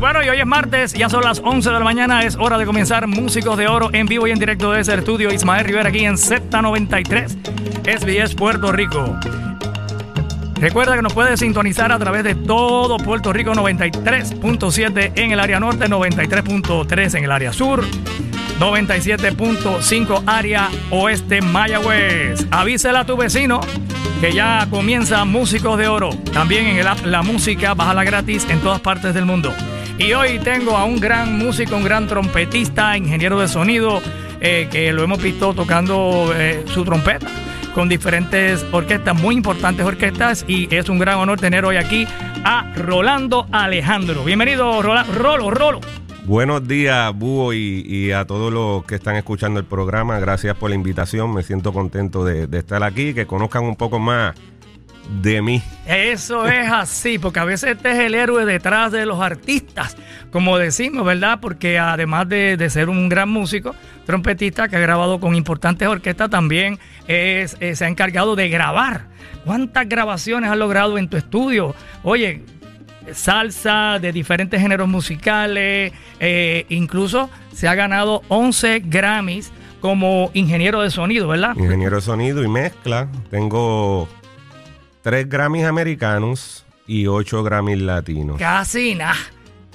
Bueno, y hoy es martes, ya son las 11 de la mañana, es hora de comenzar Músicos de Oro en vivo y en directo desde el estudio Ismael Rivera aquí en Z93, SBS Puerto Rico. Recuerda que nos puedes sintonizar a través de todo Puerto Rico 93.7 en el área norte, 93.3 en el área sur, 97.5 área oeste Mayagüez. Avísela a tu vecino que ya comienza Músicos de Oro. También en el app La Música, bájala gratis en todas partes del mundo. Y hoy tengo a un gran músico, un gran trompetista, ingeniero de sonido, eh, que lo hemos visto tocando eh, su trompeta con diferentes orquestas, muy importantes orquestas, y es un gran honor tener hoy aquí a Rolando Alejandro. Bienvenido, Rolando. Rolo, Rolo. Buenos días, Búho, y, a todos los que están escuchando el programa. Gracias por la invitación. Me siento contento de, estar aquí, que conozcan un poco más de mí. Eso es así, porque a veces este es el héroe detrás de los artistas, como decimos, ¿verdad? Porque además de, ser un gran músico, trompetista que ha grabado con importantes orquestas, también es, eh, se ha encargado de grabar. ¿Cuántas grabaciones has logrado en tu estudio? Oye, salsa, de diferentes géneros musicales, eh, incluso se ha ganado 11 Grammys como ingeniero de sonido, ¿verdad? Ingeniero de sonido y mezcla. Tengo 3 Grammys americanos y 8 Grammys latinos. Casi nada.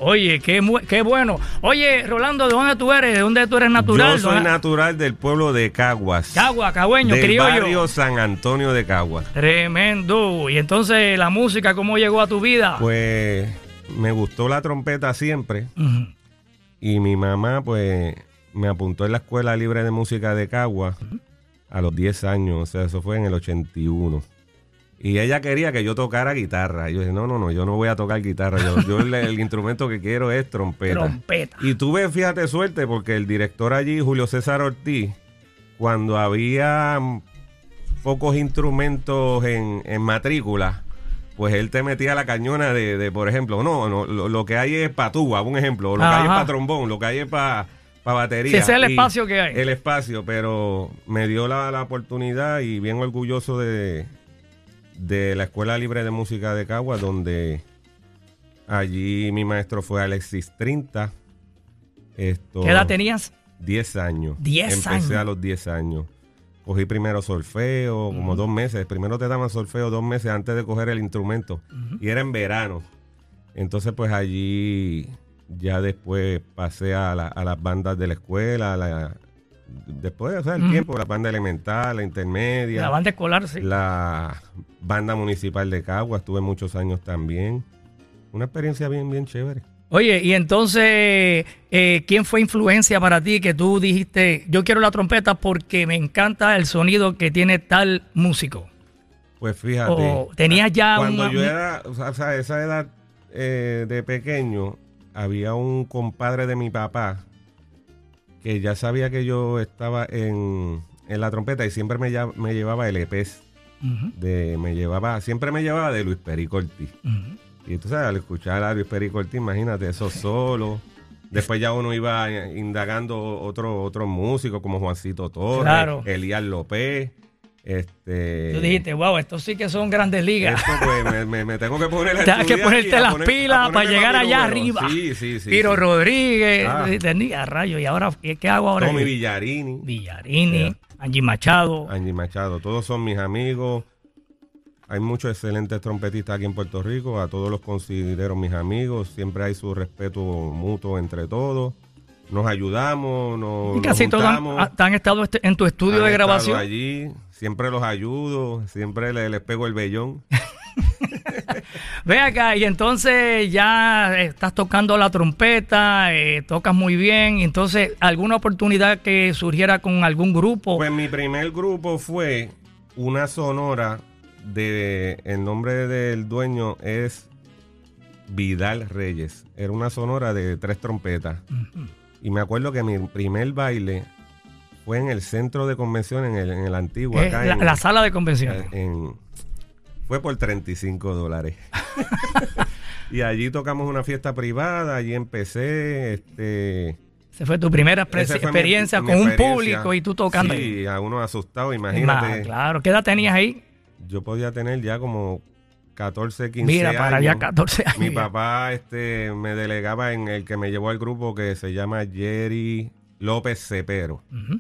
Oye, qué, qué bueno. Oye, Rolando, ¿de dónde tú eres? ¿De dónde tú eres natural? Yo soy natural del pueblo de Caguas. Caguas, cagüeño, del barrio San Antonio de Caguas. Tremendo. Y entonces, ¿la música cómo llegó a tu vida? Pues me gustó la trompeta siempre. Y mi mamá, pues, me apuntó en la Escuela Libre de Música de Caguas a los 10 años. O sea, eso fue en el 81. Y ella quería que yo tocara guitarra. Y yo dije, no, no, no, yo no voy a tocar guitarra. Yo, el, instrumento que quiero es trompeta. Trompeta. Y tuve, fíjate, suerte, porque el director allí, Julio César Ortiz, cuando había pocos instrumentos en, matrícula, pues él te metía la cañona de, por ejemplo, no, no lo, que hay es para tuba, un ejemplo, lo que hay es para trombón, lo que hay es para batería. ese es el espacio que hay. El espacio, pero me dio la, la oportunidad y bien orgulloso de de la Escuela Libre de Música de Cagua, donde allí mi maestro fue Alexis 30. Esto, ¿Qué edad tenías? 10 años. 10 años. Empecé a los 10 años. Cogí primero solfeo, como dos meses. Primero te daban solfeo dos meses antes de coger el instrumento. Y era en verano. Entonces, pues allí ya después pasé a, a las bandas de la escuela, a la, después, o sea, el tiempo, la banda elemental, la intermedia. La banda escolar, sí. La banda municipal de Cagua, estuve muchos años también. Una experiencia bien, bien chévere. Oye, y entonces, eh, ¿quién fue influencia para ti que tú dijiste, yo quiero la trompeta porque me encanta el sonido que tiene tal músico? Pues fíjate. O tenías ya Cuando yo era, o sea, esa edad eh, de pequeño, había un compadre de mi papá que ya sabía que yo estaba en, la trompeta y siempre me, me llevaba el EPS. de, me llevaba, siempre me llevaba de Luis Pericorti. Y entonces al escuchar a Luis Pericorti, imagínate, eso solo. Después ya uno iba indagando otro, otros músicos como Juancito Torres, Elías López. Este, Tú dijiste, wow, estos sí que son grandes ligas. Esto, pues, me, tengo que poner a Tienes que ponerte las pilas para llegar allá arriba. Sí, sí, sí. Piro Rodríguez, ah. a rayo. ¿Y ahora qué hago ahora? Tommy Villarini. Villarini, Angie Machado. Angie Machado, todos son mis amigos. Hay muchos excelentes trompetistas aquí en Puerto Rico. A todos los considero mis amigos. Siempre hay su respeto mutuo entre todos nos ayudamos, nos. Y casi todos han, estado este, en tu estudio de grabación. allí, siempre los ayudo, siempre les, pego el vellón. Ve acá, y entonces ya estás tocando la trompeta, eh, tocas muy bien, entonces, ¿alguna oportunidad que surgiera con algún grupo? Pues mi primer grupo fue una sonora de, el nombre del dueño es Vidal Reyes, era una sonora de tres trompetas. Y me acuerdo que mi primer baile fue en el centro de convención, en el, en el antiguo. Acá la, la, sala de convención. Eh, fue por 35 dólares. y allí tocamos una fiesta privada, allí empecé. Este, se fue tu primera experiencia con un público y tú tocando. Sí, a uno asustado, imagínate. claro, ¿qué edad tenías ahí? Yo podía tener ya como 14, 15 Mira, años. para allá 14 años. Mi papá este, me delegaba en el que me llevó al grupo que se llama Jerry López Cepero. Ujú.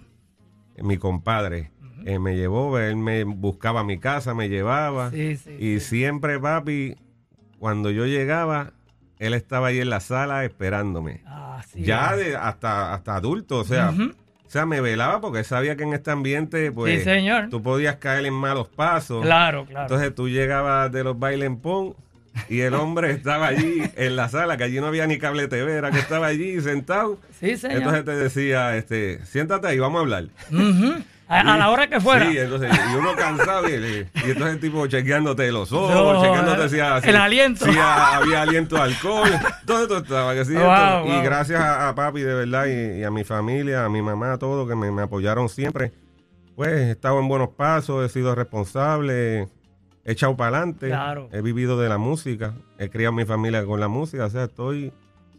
Mi compadre eh, me llevó, él me buscaba a mi casa, me llevaba. Sí, sí, y siempre, papi, cuando yo llegaba, él estaba ahí en la sala esperándome. Así ya de, hasta, hasta adulto, o sea, Ujú. O sea, me velaba porque sabía que en este ambiente, pues, Sí, señor. tú podías caer en malos pasos. Claro, claro. Entonces tú llegabas de los bailes en pon y el hombre estaba allí en la sala, que allí no había ni cable TV, era que estaba allí sentado. sí, señor. Entonces te decía, este, siéntate ahí, vamos a hablar. Ujú. A, a la hora que fuera. Sí, entonces, y uno cansado y, y entonces el tipo chequeándote los ojos, No, chequeándote si, ha- el si- aliento. si ha- había aliento de alcohol, todo esto estaba, que sí, Wow, esto- wow. y gracias a, papi de verdad y, y a mi familia, a mi mamá, a todos que me, me apoyaron siempre, pues he estado en buenos pasos, he sido responsable, he echado para adelante, Claro. he vivido de la música, he criado mi familia con la música, o sea, estoy,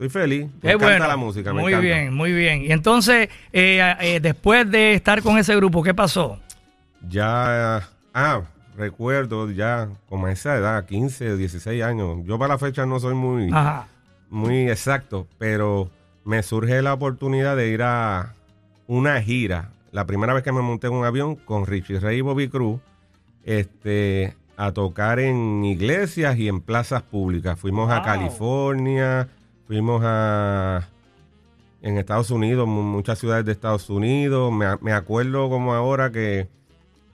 estoy feliz, me Qué encanta bueno. la música, me muy encanta. bien, muy bien. Y entonces, eh, eh, después de estar con ese grupo, ¿qué pasó? Ya, ah, recuerdo ya como a esa edad, 15, 16 años. Yo para la fecha no soy muy, Ajá. muy exacto, pero me surge la oportunidad de ir a una gira. La primera vez que me monté en un avión con Richie Ray y Bobby Cruz, este, a tocar en iglesias y en plazas públicas. Fuimos a. California, fuimos a en Estados Unidos, mu- muchas ciudades de Estados Unidos. Me, a- me acuerdo como ahora que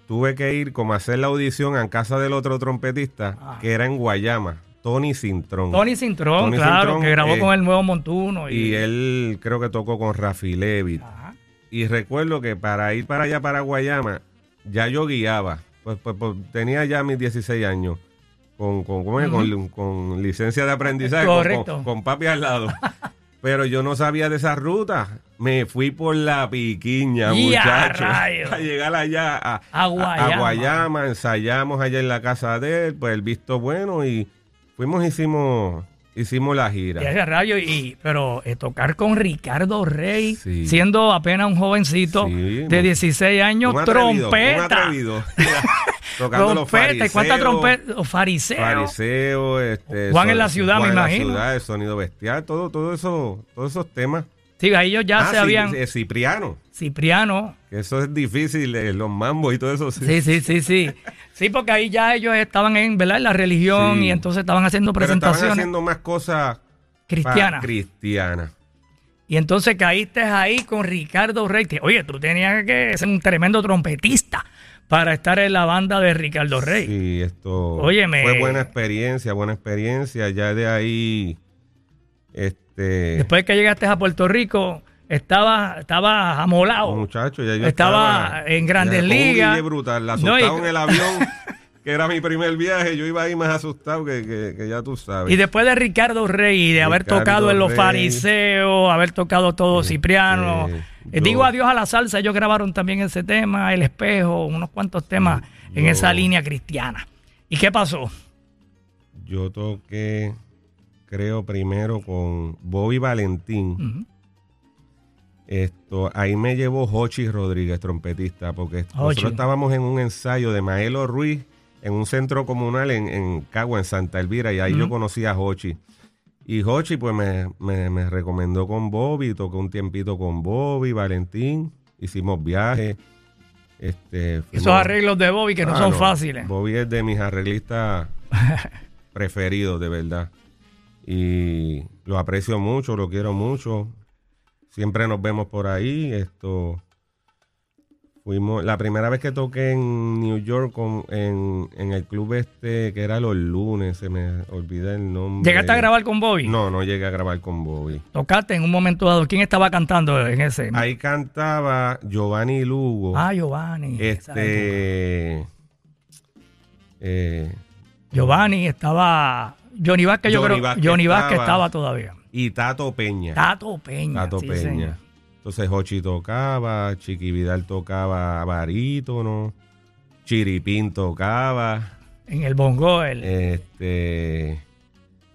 tuve que ir como a hacer la audición en casa del otro trompetista, Ah. que era en Guayama, Tony Cintrón. Tony Cintrón, Tony claro, Cintrón, que grabó eh, con el nuevo Montuno. Y él creo que tocó con Rafi Levit. Ajá. Y recuerdo que para ir para allá, para Guayama, ya yo guiaba. Pues, pues, pues, tenía ya mis 16 años. Con, con, con, con licencia de aprendizaje. con- Correcto. Con, con papi al lado. Pero yo no sabía de esa ruta. Me fui por la piquiña, ¡Y a llegar allá a, A Guayama. a Guayama, ensayamos allá en la casa de él, pues el visto bueno y fuimos, hicimos, hicimos la gira. Y ese rayo, y, pero eh, tocar con Ricardo Rey, Sí. siendo apenas un jovencito Sí, de 16 años, Un atrevido, trompeta. Un. Tocando los trompeta, ¿y cuántas fariseos, trompetas? Fariseos. Fariseo, este, Juan en son- la ciudad, Juan me en la imagino. ciudad, el sonido bestial, todo, todo eso, todos esos temas. Sí, ahí ellos ya Ah, se sí, habían. eh, Cipriano, Cipriano. eso es difícil, eh, los mambos y todo eso. sí. Sí, sí, sí, sí. Sí, porque ahí ya ellos estaban en, ¿verdad? en la religión Sí. y entonces estaban haciendo Pero estaban presentaciones haciendo más cosas cristianas. cristianas. Y entonces caíste ahí con Ricardo Rey. Oye, tú tenías que ser un tremendo trompetista para estar en la banda de Ricardo Rey. Sí, esto Óyeme. fue buena experiencia, buena experiencia. Ya de ahí, este, Después que llegaste a Puerto Rico, estaba, estaba amolado. muchacho, ya yo Estaba en Grandes ya Ligas. brutal, No, asustado y- en el avión, que era mi primer viaje. Yo iba ahí más asustado que, que- que ya tú sabes. Y después de Ricardo Rey de haber tocado en Los Rey. Fariseos, haber tocado todo Cipriano. yo- eh, Digo adiós a la salsa, ellos grabaron también ese tema, El Espejo, unos cuantos temas en esa línea cristiana. ¿Y qué pasó? Yo toqué, creo, primero con Bobby Valentín. Esto, ahí me llevó Jochi Rodríguez, trompetista, porque nosotros estábamos en un ensayo de Maelo Ruiz en un centro comunal en, en Cagua, en Santa Elvira, y ahí yo conocí a Jochi. Y Jochi, pues, me, me- me recomendó con Bobby, toqué un tiempito con Bobby, Valentín, hicimos viajes. Este, Esos arreglos de Bobby que no Ah, son fáciles. Bobby es de mis arreglistas preferidos, de verdad. Y lo aprecio mucho, lo quiero mucho. Siempre nos vemos por ahí. Esto fuimos la primera vez que toqué en New York con- en, en el club este que era los lunes, se me olvida el nombre. ¿Llegaste a grabar con Bobby? No, no llegué a grabar con Bobby. Tocaste en un momento dado. ¿Quién estaba cantando en ese? Ahí cantaba Giovanni Lugo. Ah, Giovanni. este eh, Giovanni estaba. Johnny Vázquez, yo Johnny creo. Vázquez Johnny Vázquez estaba. estaba todavía. y Tato Peña. Tato Peña. Tato sí, Peña. señor. Entonces Hochi tocaba, Chiqui Vidal tocaba barítono, Chiripín tocaba, En el bongo. El, este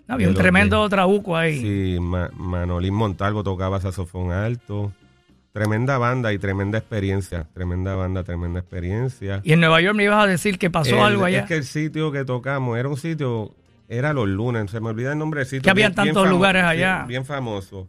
había un tremendo trabuco ahí. sí, Ma- Manolín Montalvo tocaba saxofón alto, tremenda banda y tremenda experiencia. Tremenda banda, tremenda experiencia. Y en Nueva York me ibas a decir que pasó El- algo allá. Es que el sitio que tocamos era un sitio, era los lunes, se me olvida el nombre del sitio. Que habían bien- bien tantos lugares bien- allá. Bien, famoso.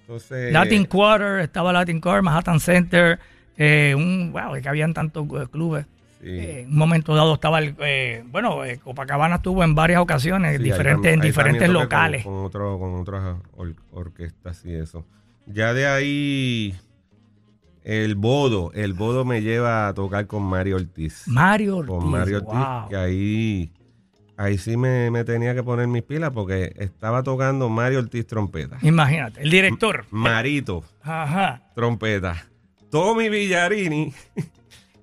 Entonces, Latin Quarter, estaba Latin Quarter, Manhattan Center, eh, un, wow, que habían tantos eh, clubes. sí. Eh, en un momento dado estaba el, eh, bueno, Copacabana estuvo en varias ocasiones, Sí, diferentes, en ahí diferentes locales. Con, con, otro- con otras or- orquestas y eso. Ya de ahí, el bodo, el bodo me lleva a tocar con Mario Ortiz. Mario Ortiz, con Mario Ortiz, wow. que ahí, ahí sí me, me tenía que poner mis pilas porque estaba tocando Mario Ortiz trompeta. Imagínate, el director. Marito, Ajá. trompeta. Tommy Villarini.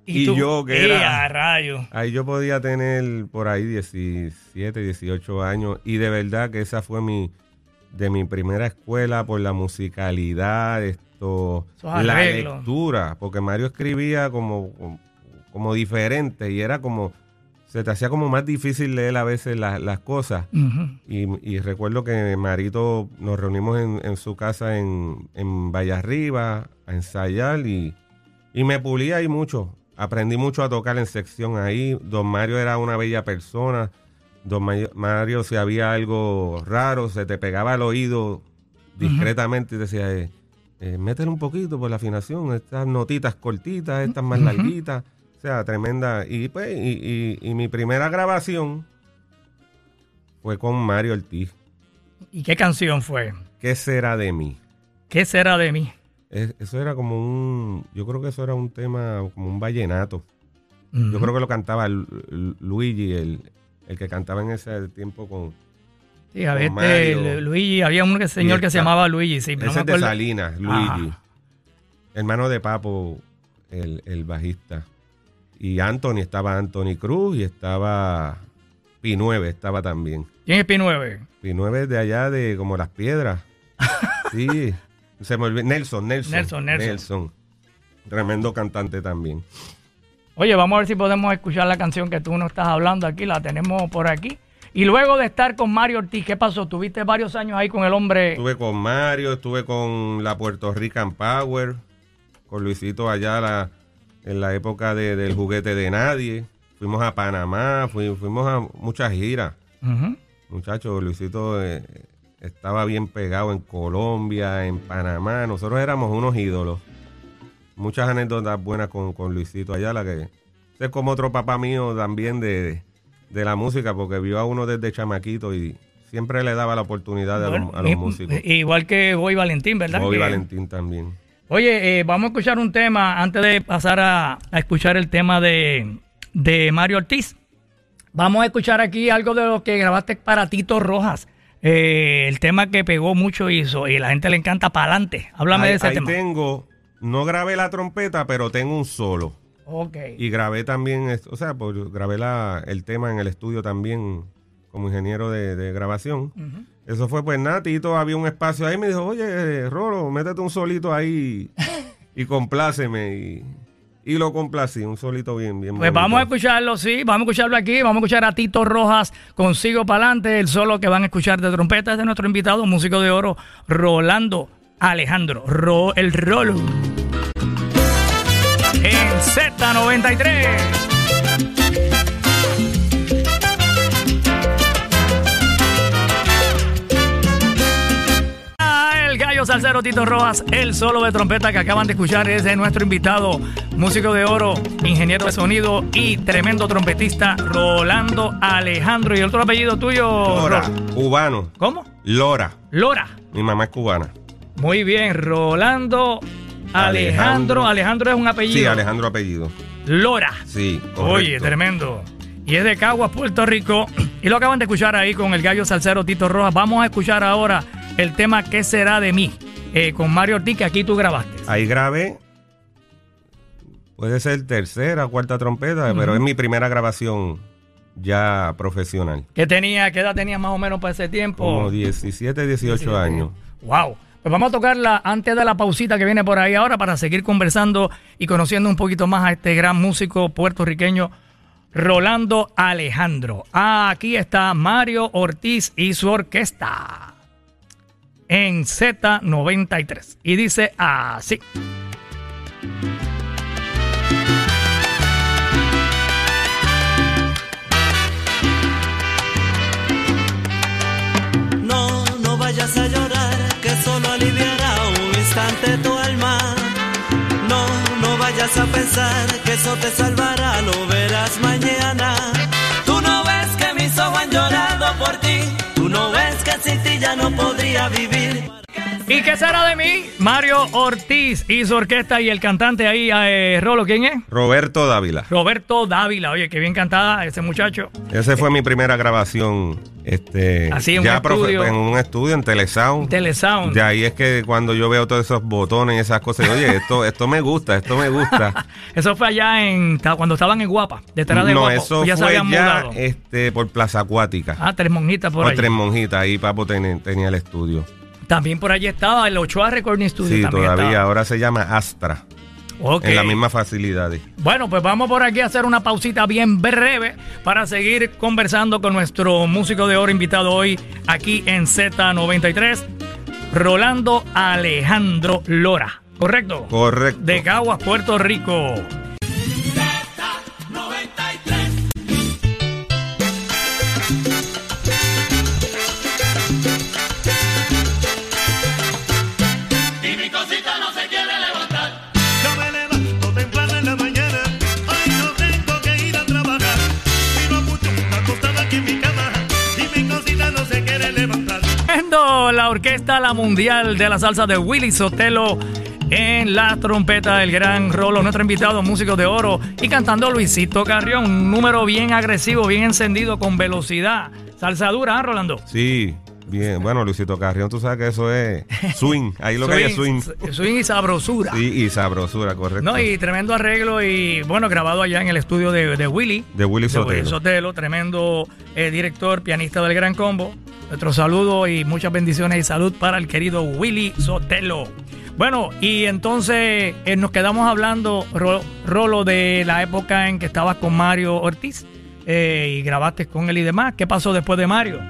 Y tú- yo, que ¡Eh, era- a rayo! Ahí yo podía tener por ahí 17, 18 años y de verdad que esa fue mi de mi primera escuela por la musicalidad, esto, la lectura, porque Mario escribía como, como, como diferente y era como se te hacía como más difícil leer a veces las- las cosas. Y, y recuerdo que Marito nos reunimos en, en su casa en, en Vallarriba a ensayar y, y me pulía ahí mucho. Aprendí mucho a tocar en sección ahí. Don Mario era una bella persona. Don Mario, si había algo raro, se te pegaba al oído discretamente y decía, eh, eh, métele un poquito por la afinación, estas notitas cortitas, estas más Ujú. larguitas. Sea, tremenda. Y pues, y, y- y mi primera grabación fue con Mario Ortiz. ¿Y qué canción fue? ¿Qué será de mí? ¿Qué será de mí? Es- eso era como un, yo creo que eso era un tema, como un vallenato. Yo creo que lo cantaba Lu- Lu- Luigi, el, el que cantaba en ese tiempo con... Sí, había este, Luigi, había un señor que se llamaba Luigi, sí, pero no ese es de. Salinas, Luigi. Ajá. Hermano de Papo, el, el bajista. Y Anthony, estaba Anthony Cruz y estaba P9, estaba también. ¿Quién es P9? P9 es de allá de como las piedras. Sí. Se me olvidó. Nelson, Nelson. Nelson, Nelson. Nelson. Tremendo cantante también. Oye, vamos a ver si podemos escuchar la canción que tú nos estás hablando aquí, la tenemos por aquí. Y luego de estar con Mario Ortiz, ¿qué pasó? Tuviste varios años ahí con el hombre. Estuve con Mario, estuve con la Puerto Rican Power, con Luisito allá la- en la época de- del juguete de nadie. Fuimos a Panamá, fui- fuimos a muchas giras. Muchachos, Luisito eh, estaba bien pegado en Colombia, en Panamá. Nosotros éramos unos ídolos. Muchas anécdotas buenas con, con Luisito Ayala, que es como otro papá mío también de, de la música, porque vio a uno desde chamaquito y siempre le daba la oportunidad a, los, a los músicos. Igual que Boy Valentín, ¿verdad? Que- Valentín también. Oye, eh, vamos a escuchar un tema antes de pasar a, a escuchar el tema de, de Mario Ortiz. Vamos a escuchar aquí algo de lo que grabaste para Tito Rojas. Eh, el tema que pegó mucho hizo y la gente le encanta para adelante. Háblame ahí, de ese ahí tema. tengo, no grabé la trompeta, pero tengo un solo. Ok. Y grabé también, o sea, pues grabé la, el tema en el estudio también como ingeniero de, de grabación. Eso fue pues nada, Tito había un espacio ahí, me dijo, oye, Rolo, métete un solito ahí y compláceme. Y, y lo complací, un solito bien, bien Pues bonito. vamos a escucharlo, sí, vamos a escucharlo aquí, vamos a escuchar a Tito Rojas consigo para adelante, el solo que van a escuchar de trompeta es de nuestro invitado, músico de oro, Rolando Alejandro, Ro- el Rolo. En Z93. El gallo salsero Tito Rojas, el solo de trompeta que acaban de escuchar es de nuestro invitado, músico de oro, ingeniero de sonido y tremendo trompetista, Rolando Alejandro. ¿Y el otro apellido tuyo? Lora, Ro- cubano. ¿Cómo? Lora, Lora. mi mamá es cubana. Muy bien, Rolando Alejandro. Alejandro. Alejandro es un apellido. Sí, Alejandro apellido. Lora. Sí, Oye, tremendo. Y es de Caguas, Puerto Rico. Y lo acaban de escuchar ahí con el gallo salsero Tito Rojas. Vamos a escuchar ahora el tema ¿Qué será de mí? Eh, con Mario Ortiz, que aquí tú grabaste. Ahí grabé, puede ser tercera, cuarta trompeta, pero es mi primera grabación ya profesional. ¿Qué tenía, qué edad tenías más o menos para ese tiempo? Como 17, 18 años. Wow. Pues vamos a tocarla antes de la pausita que viene por ahí ahora para seguir conversando y conociendo un poquito más a este gran músico puertorriqueño Rolando Alejandro. Aquí está Mario Ortiz y su orquesta en Z93. Y dice así. No, no vayas a llorar, que solo aliviará un instante tu pensar que eso te salvará, lo verás mañana. Tú no ves que mis ojos han llorado por ti, tú no ves que sin ti ya no podría vivir. ¿Y qué será de mí? Mario Ortiz y su orquesta y el cantante ahí, eh, Rolo, ¿quién es? Roberto Dávila. Roberto Dávila, oye, qué bien cantada ese muchacho. Esa fue mi primera grabación. Este, Así, en un ya profe- estudio. en un estudio en Telesound. Telesound. De ahí es que cuando yo veo todos esos botones y esas cosas, oye, esto, esto me gusta, esto me gusta. Eso fue allá en cuando estaban en Guapa, detrás de no, Guapa. eso ya se fue habían ya mudado. este, por Plaza Acuática. Ah, Tres Monjitas por por allí. Tres Monjitas, ahí Papo ten- tenía el estudio. También por allí estaba el Ochoa Recording Studio. Sí, también todavía, estaba. ahora se llama Astra, Ok. en las mismas facilidades. Bueno, pues vamos por aquí a hacer una pausita bien breve para seguir conversando con nuestro músico de oro invitado hoy aquí en Z93, Rolando Alejandro Lora. ¿Correcto? Correcto. De Caguas, Puerto Rico. La orquesta La Mundial de la Salsa de Willy Sotelo en la trompeta del gran Rolo, nuestro invitado músico de oro y cantando Luisito Carrión, un número bien agresivo, bien encendido, con velocidad. Salsa dura, ¿ah, Rolando? Sí, bien. Bueno, Luisito Carrión, tú sabes que eso es swing. Ahí lo que hay es swing. swing y sabrosura. Sí, y sabrosura, correcto. No, y tremendo arreglo y bueno, grabado allá en el estudio de, de Willy. De Willy Sotelo. Sotelo, tremendo eh, director, pianista del Gran Combo. Nuestro saludo y muchas bendiciones y salud para el querido Willy Sotelo. Bueno, y entonces eh, nos quedamos hablando, Ro- Rolo, de la época en que estabas con Mario Ortiz eh, y grabaste con él y demás. ¿Qué pasó después de Mario?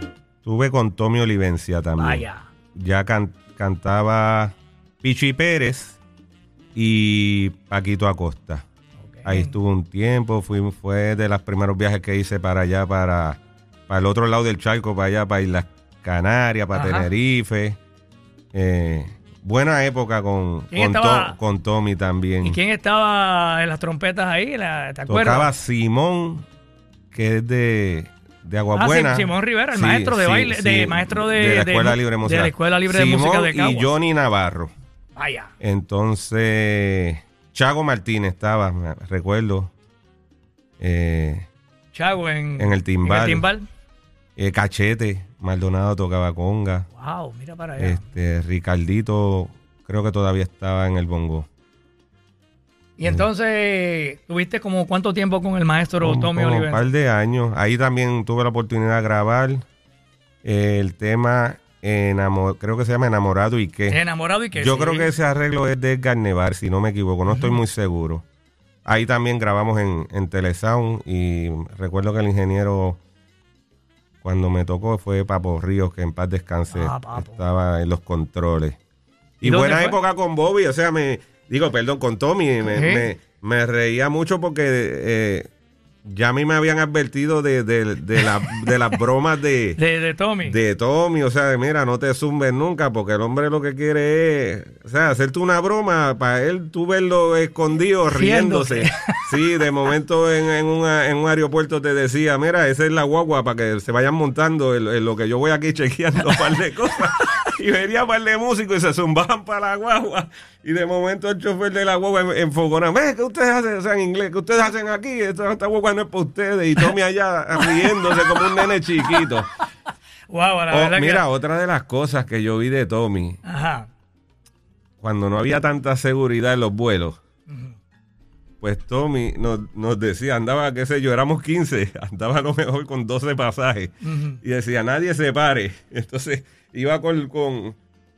Estuve con Tommy Olivencia también. Vaya. Ya can- cantaba Pichi Pérez y Paquito Acosta. Ahí estuve un tiempo, fui, fue de los primeros viajes que hice para allá, para, para el otro lado del charco, para allá, para Islas Canarias, para Ajá. Tenerife. Eh, buena época con, ¿Quién con, Tommy también. ¿Y quién estaba en las trompetas ahí? La- ¿Te acuerdas? Tocaba Simón, que es de, de Ah, Aguabuena. sí, Simón Rivera, el Sí, maestro de sí, baile, de maestro de, de la Escuela de- Libre de de Música. la Escuela Libre de Simón Música de y Johnny Navarro. Vaya. Entonces, Chago Martínez estaba, recuerdo. Eh, Chago en, En el timbal. en el timbal. eh, Cachete, Maldonado tocaba conga. Wow, mira para allá. Este, Ricardito, creo que todavía estaba en el bongo. Y entonces, ¿tuviste como cuánto tiempo con el maestro Tommy como un Oliver? par de años. Ahí también tuve la oportunidad de grabar eh, el tema, creo que se llama Enamorado y qué. Enamorado y que Yo sí. creo que ese arreglo es de Edgar Nevar, si no me equivoco, no estoy muy seguro. Ahí también grabamos en, en Telesound y recuerdo que el ingeniero cuando me tocó fue Papo Ríos, que en paz descanse, Ah, estaba en los controles. ¿Y buena fue? época con Bobby, o sea, me digo, perdón, con Tommy, me, Ujú. me- me reía mucho porque eh, ya a mí me habían advertido de, de- de la- de las bromas de, De, de Tommy. de Tommy, o sea, de, mira, no te zumbes nunca, porque el hombre lo que quiere es, o sea, hacerte una broma para él tú verlo escondido Riéndose. riéndose. Sí, de momento en, en, una- en un aeropuerto te decía, mira, esa es la guagua para que se vayan montando en, en lo que yo voy aquí chequeando un par de cosas. Y venía un par de músicos y se zumbaban para la guagua. Y de momento el chofer de la guagua en- enfogona, ¿qué ustedes hacen? O sea, en inglés, ¿qué ustedes hacen aquí? Esta, esta guagua no es para ustedes. Y Tommy allá riéndose como un nene chiquito. Wow, la Oh, verdad mira, que... otra de las cosas que yo vi de Tommy, Ajá. cuando no había tanta seguridad en los vuelos, pues Tommy nos, nos decía, andaba, qué sé yo, éramos 15, andaba a lo mejor con 12 pasajes, y decía, nadie se pare. Entonces iba con, con,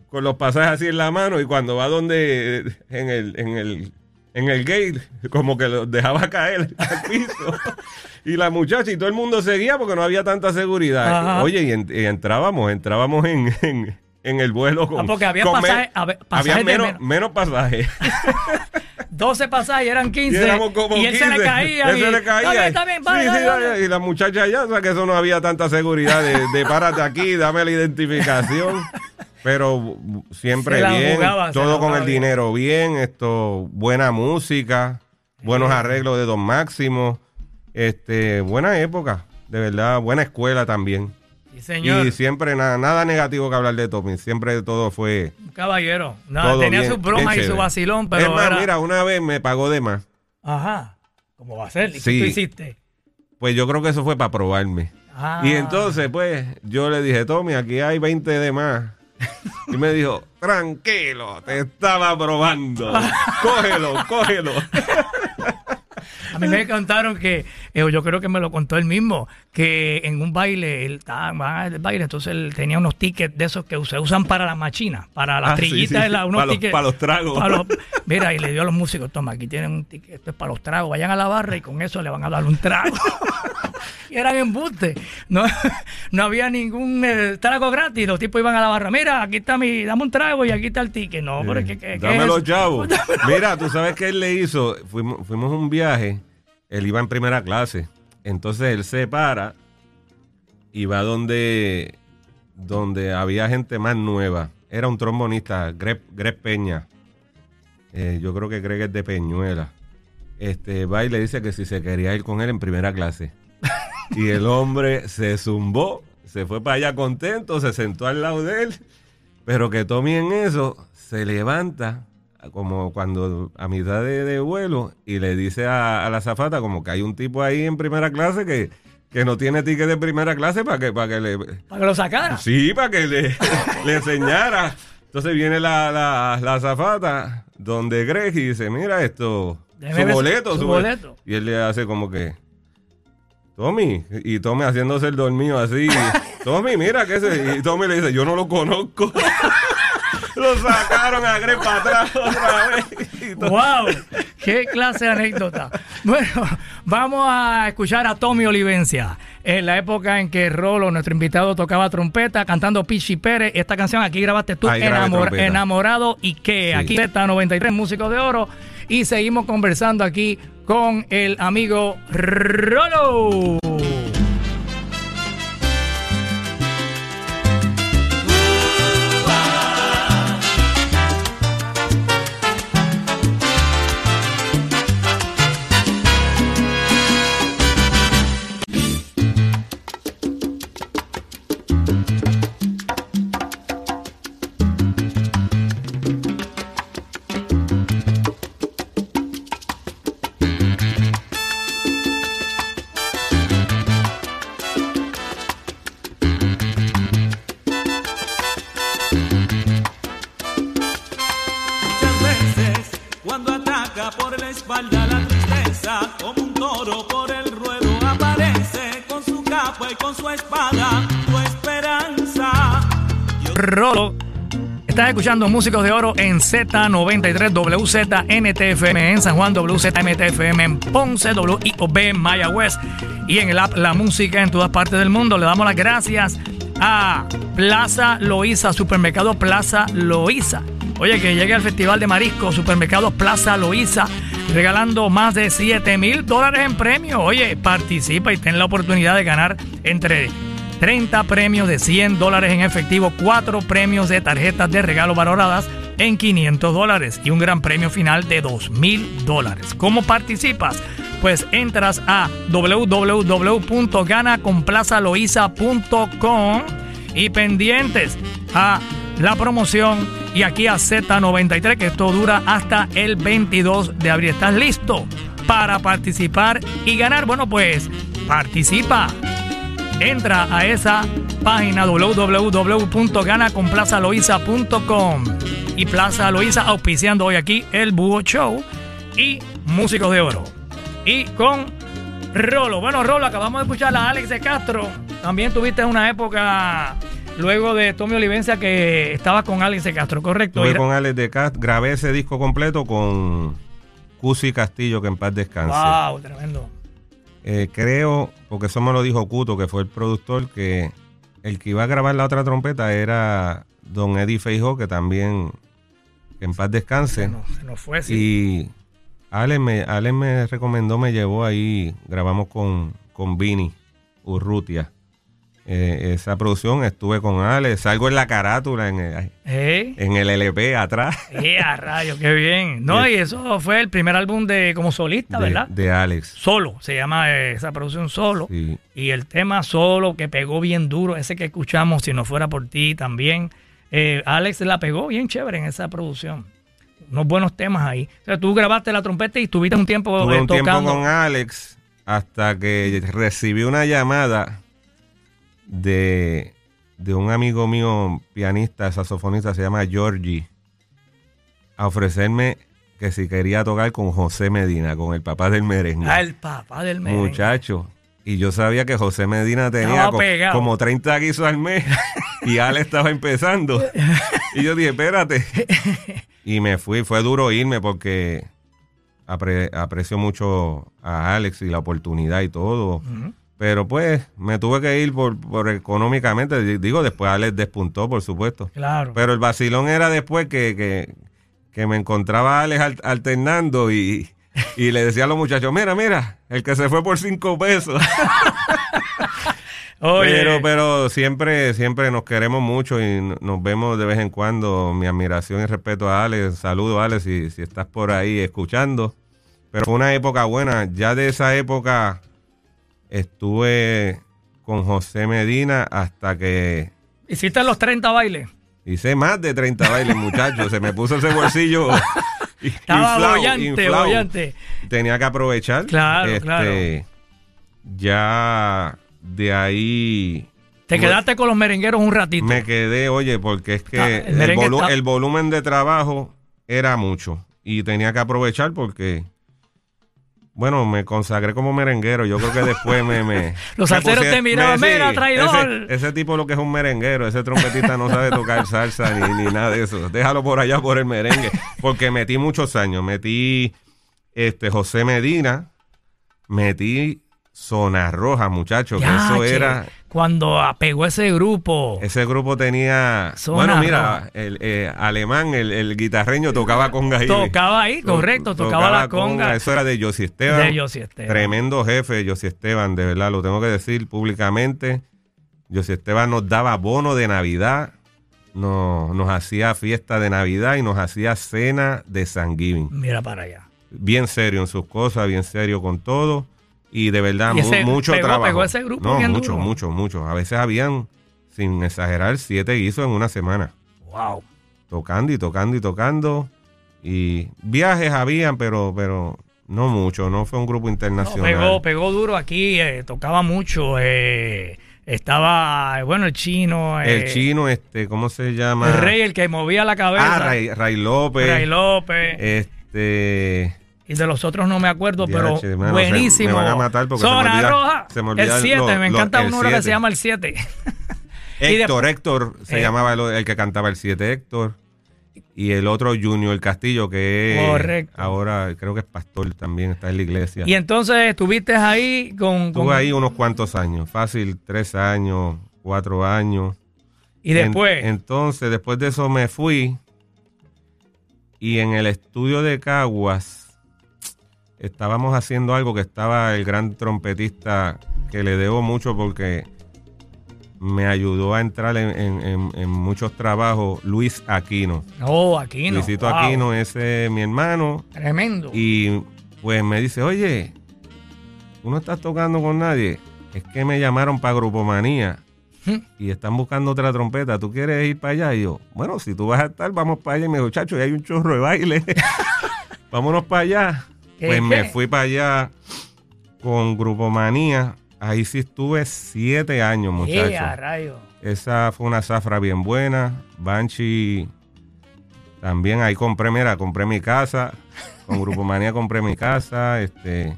con los pasajes así en la mano, y cuando va donde, en el, en el, en el gate, como que los dejaba caer al piso. Y la muchacha y todo el mundo seguía porque no había tanta seguridad. Ajá. Oye, y, en- y entrábamos, entrábamos en, en, en el vuelo con. Ah, porque había con me- pasaje- había menos, menos. menos pasajes. 12 pasajes eran 15. Y éramos como y él se le 15. caía. Él y, se le caía. Está bien, está bien, vale, Sí, dale, sí, dale. dale. Y la muchacha allá, o sea que eso no había tanta seguridad de, de párate aquí, dame la identificación. Pero siempre bien, jugaba, todo con el bien. dinero bien, esto, buena música. buenos arreglos de Don Máximo. Este, buena época, de verdad, buena escuela también. Sí, señor. Y siempre nada, nada negativo que hablar de Tommy, siempre todo fue... Un caballero. Nada, todo tenía bien- sus bromas y su vacilón, pero es más, era- mira, una vez me pagó de más. Ajá. ¿Cómo va a ser? ¿Y qué Sí. tú hiciste? Pues yo creo que eso fue para probarme. Ah. Y entonces, pues, yo le dije, Tommy, aquí hay 20 de más. Y me dijo, tranquilo, te estaba probando. Cógelo, cógelo. A mí me contaron que, eh, yo creo que me lo contó él mismo, que en un baile, él estaba van al baile, entonces él tenía unos tickets de esos que se usan para las machinas, para las Ah, trillitas, sí. de la- unos Para los- tickets. para los tragos. para los- mira, y le dio a los músicos, toma, aquí tienen un ticket, esto es para los tragos, vayan a la barra y con eso le van a dar un trago. eran embustes, no, no había ningún eh, trago gratis, los tipos iban a la barra, mira, aquí está mi, dame un trago y aquí está el ticket, no, pero es que, Dame los chavos. Mira, tú sabes que él le hizo, fuimos, fuimos un viaje, él iba en primera clase, entonces él se para y va donde, donde había gente más nueva. Era un trombonista, Greg, Greg Peña. Eh, yo creo que Greg es de Peñuela. Este, va y le dice que si se quería ir con él en primera clase. Y el hombre se zumbó, se fue para allá contento, se sentó al lado de él. Pero que Tommy en eso se levanta, como cuando a mitad de, de vuelo, y le dice a, a la zafata como que hay un tipo ahí en primera clase que, que no tiene ticket de primera clase para que, para que le... Para que lo sacara. Sí, para que le, le enseñara. Entonces viene la, la, la azafata donde Greg y dice, mira esto, su- boleto, su su boleto. Y él le hace como que, Tommy, y Tommy haciéndose el dormido así. Tommy, mira que ese. Y Tommy le dice, yo no lo conozco. lo sacaron a Greg para atrás otra vez. ¡Wow! ¡Qué clase de anécdota! Bueno, vamos a escuchar a Tommy Olivencia. En la época en que Rolo, nuestro invitado, tocaba trompeta, cantando Pichi Pérez. Esta canción aquí grabaste tú, Ahí Enamor-. Enamorado y que Sí. aquí está 93 Músicos de Oro. Y seguimos conversando aquí con el amigo Rolo. Por la espalda la tristeza, como un toro por el ruedo aparece con su capa y con su espada tu esperanza. Rolo. Estás escuchando Músicos de Oro en Z93 WZNTFM en San Juan, WZMTFM en Ponce, WIOB en Mayagüez y en el app La Música en todas partes del mundo. Le damos las gracias a Plaza Loíza, Supermercado Plaza Loíza. Oye, que llegue al Festival de Marisco, Supermercado Plaza Loíza, regalando más de 7 mil dólares en premios. Oye, participa y ten la oportunidad de ganar entre 30 premios de 100 dólares en efectivo, 4 premios de tarjetas de regalo valoradas en 500 dólares y un gran premio final de 2 mil dólares. ¿Cómo participas? Pues entras a www.ganaconplazaloiza.com y pendientes a la promoción y aquí a Z93 que esto dura hasta el 22 de abril. ¿Estás listo para participar y ganar? Bueno, pues participa. Entra a esa página www.ganaconplazaloiza.com y Plaza Loiza auspiciando hoy aquí el Búho Show y Músicos de Oro. Y con Rolo. Bueno, Rolo, acabamos de escuchar a Alex de Castro. También tuviste una época luego de Tommy Olivencia que estaba con Alex de Castro, ¿correcto? Estuve con Alex de Cast, grabé ese disco completo con Cusi Castillo, que en paz descanse. Wow, tremendo. Eh, creo, porque eso me lo dijo Cuto, que fue el productor, que el que iba a grabar la otra trompeta era Don Eddie Feijó, que también, que en paz descanse. No, se nos fue, sí. Y Alex me, me recomendó, me llevó ahí, grabamos con, con Vini Urrutia. Eh, esa producción. Estuve con Alex, salgo en la carátula, en el, ¿Eh? en el LP atrás. ¡Eh, a rayo! ¡Qué bien! No, y eso fue el primer álbum de como solista, de, ¿verdad? de Alex. Solo, se llama eh, esa producción Solo. Sí. Y el tema Solo, que pegó bien duro, ese que escuchamos, Si no fuera por ti, también. Eh, Alex la pegó bien chévere en esa producción. Unos buenos temas ahí. O sea, tú grabaste la trompeta y estuviste un tiempo Tuve eh, un tiempo tocando. con Alex hasta que recibí una llamada de, de un amigo mío, pianista, saxofonista, se llama Georgie, a ofrecerme que si quería tocar con José Medina, con el papá del merengue. Ah, el papá del merengue. Muchacho. Y yo sabía que José Medina tenía Estaba co- pegado. como 30 guisos al mes y Ale estaba empezando. Y yo dije, espérate. Y me fui, fue duro irme porque apre- aprecio mucho a Alex y la oportunidad y todo. Pero pues me tuve que ir por, por económicamente. Digo, después Alex despuntó, por supuesto. Claro. Pero el vacilón era después que, que, que me encontraba Alex al- alternando y, y le decía a los muchachos, mira, mira, el que se fue por cinco pesos. Oye, Pero, pero siempre, siempre nos queremos mucho y nos vemos de vez en cuando. Mi admiración y respeto a Alex. Saludo, Alex, si, si estás por ahí escuchando. Pero fue una época buena. Ya de esa época estuve con José Medina hasta que hiciste los 30 bailes. hice más de 30 bailes, muchachos. Se me puso ese bolsillo Estaba inflado, bollante, bollante. Tenía que aprovechar. Este, Claro, claro. Ya de ahí Te quedaste con los merengueros un ratito. me quedé, oye, porque es que Ah, el el, merengue volu- está- el volumen de trabajo era mucho y tenía que aprovechar porque, bueno, me consagré como merenguero. Yo creo que después me... me Los salseros te miraban, "Mira, traidor". Ese, ese tipo lo que es un merenguero, ese trompetista no sabe tocar salsa ni, ni nada de eso. Déjalo por allá por el merengue. Porque metí muchos años. Metí este José Medina, metí Zona Roja, muchachos, que eso era... Cuando pegó ese grupo. Ese grupo tenía. Zona bueno, mira, el eh, alemán, el, el guitarreño, tocaba conga ahí. Tocaba ahí, To- correcto, tocaba la conga. Eso era de Josie Esteban. De Esteban. Tremendo jefe, Josie Esteban, de verdad, lo tengo que decir públicamente. Josie Esteban nos daba bono de Navidad, nos, nos hacía fiesta de Navidad y nos hacía cena de San Giving. Mira para allá. Bien serio en sus cosas, bien serio con todo. Y de verdad, Y mu- ese mucho pegó- trabajo. pegó ese grupo no, mucho, duro. mucho, mucho. A veces habían, sin exagerar, siete guisos en una semana. Wow. Tocando y tocando y tocando. Y viajes habían, pero, pero no mucho. No fue un grupo No, internacional. pegó, pegó duro aquí, eh, tocaba mucho. eh, estaba, bueno, el chino. eh, El chino, este, ¿cómo se llama? El rey, el que movía la cabeza. Ah, Ray, Ray López. Ray López. Este. Y de los otros no me acuerdo, pero mano, buenísimo. se- me van a matar porque se me Zona olvida- roja. se me olvida el 7, lo- me encanta el un número que se llama el 7. Y Héctor, después- Héctor se Eh. llamaba el, el que cantaba el 7 Héctor. Y el otro Junior Castillo, que es Correcto. ahora creo que es pastor también, está en la iglesia. Y entonces estuviste ahí con. con- Estuve ahí unos cuantos años, fácil, tres años, cuatro años. y después. En- entonces, después de eso me fui. Y en el estudio de Caguas estábamos haciendo algo que estaba el gran trompetista que le debo mucho porque me ayudó a entrar en, en- en- en muchos trabajos, Luis Aquino. oh, Aquino. Luisito wow, Aquino, ese es mi hermano. Tremendo. Y pues me dice, oye, tú no estás tocando con nadie. Es que me llamaron para Grupomanía Hmm. y están buscando otra trompeta. ¿Tú quieres ir para allá? Y yo, bueno, si tú vas a estar, vamos para allá. Y me dijo, chacho, y hay un chorro de baile. Vámonos para allá. ¿Qué, Pues me qué? fui para allá con Grupomanía. Ahí sí estuve siete años, Eh, muchachos. rayo. Esa fue una zafra bien buena. Banshee también ahí compré, mira, compré mi casa. Con Grupo Manía compré mi casa. Este,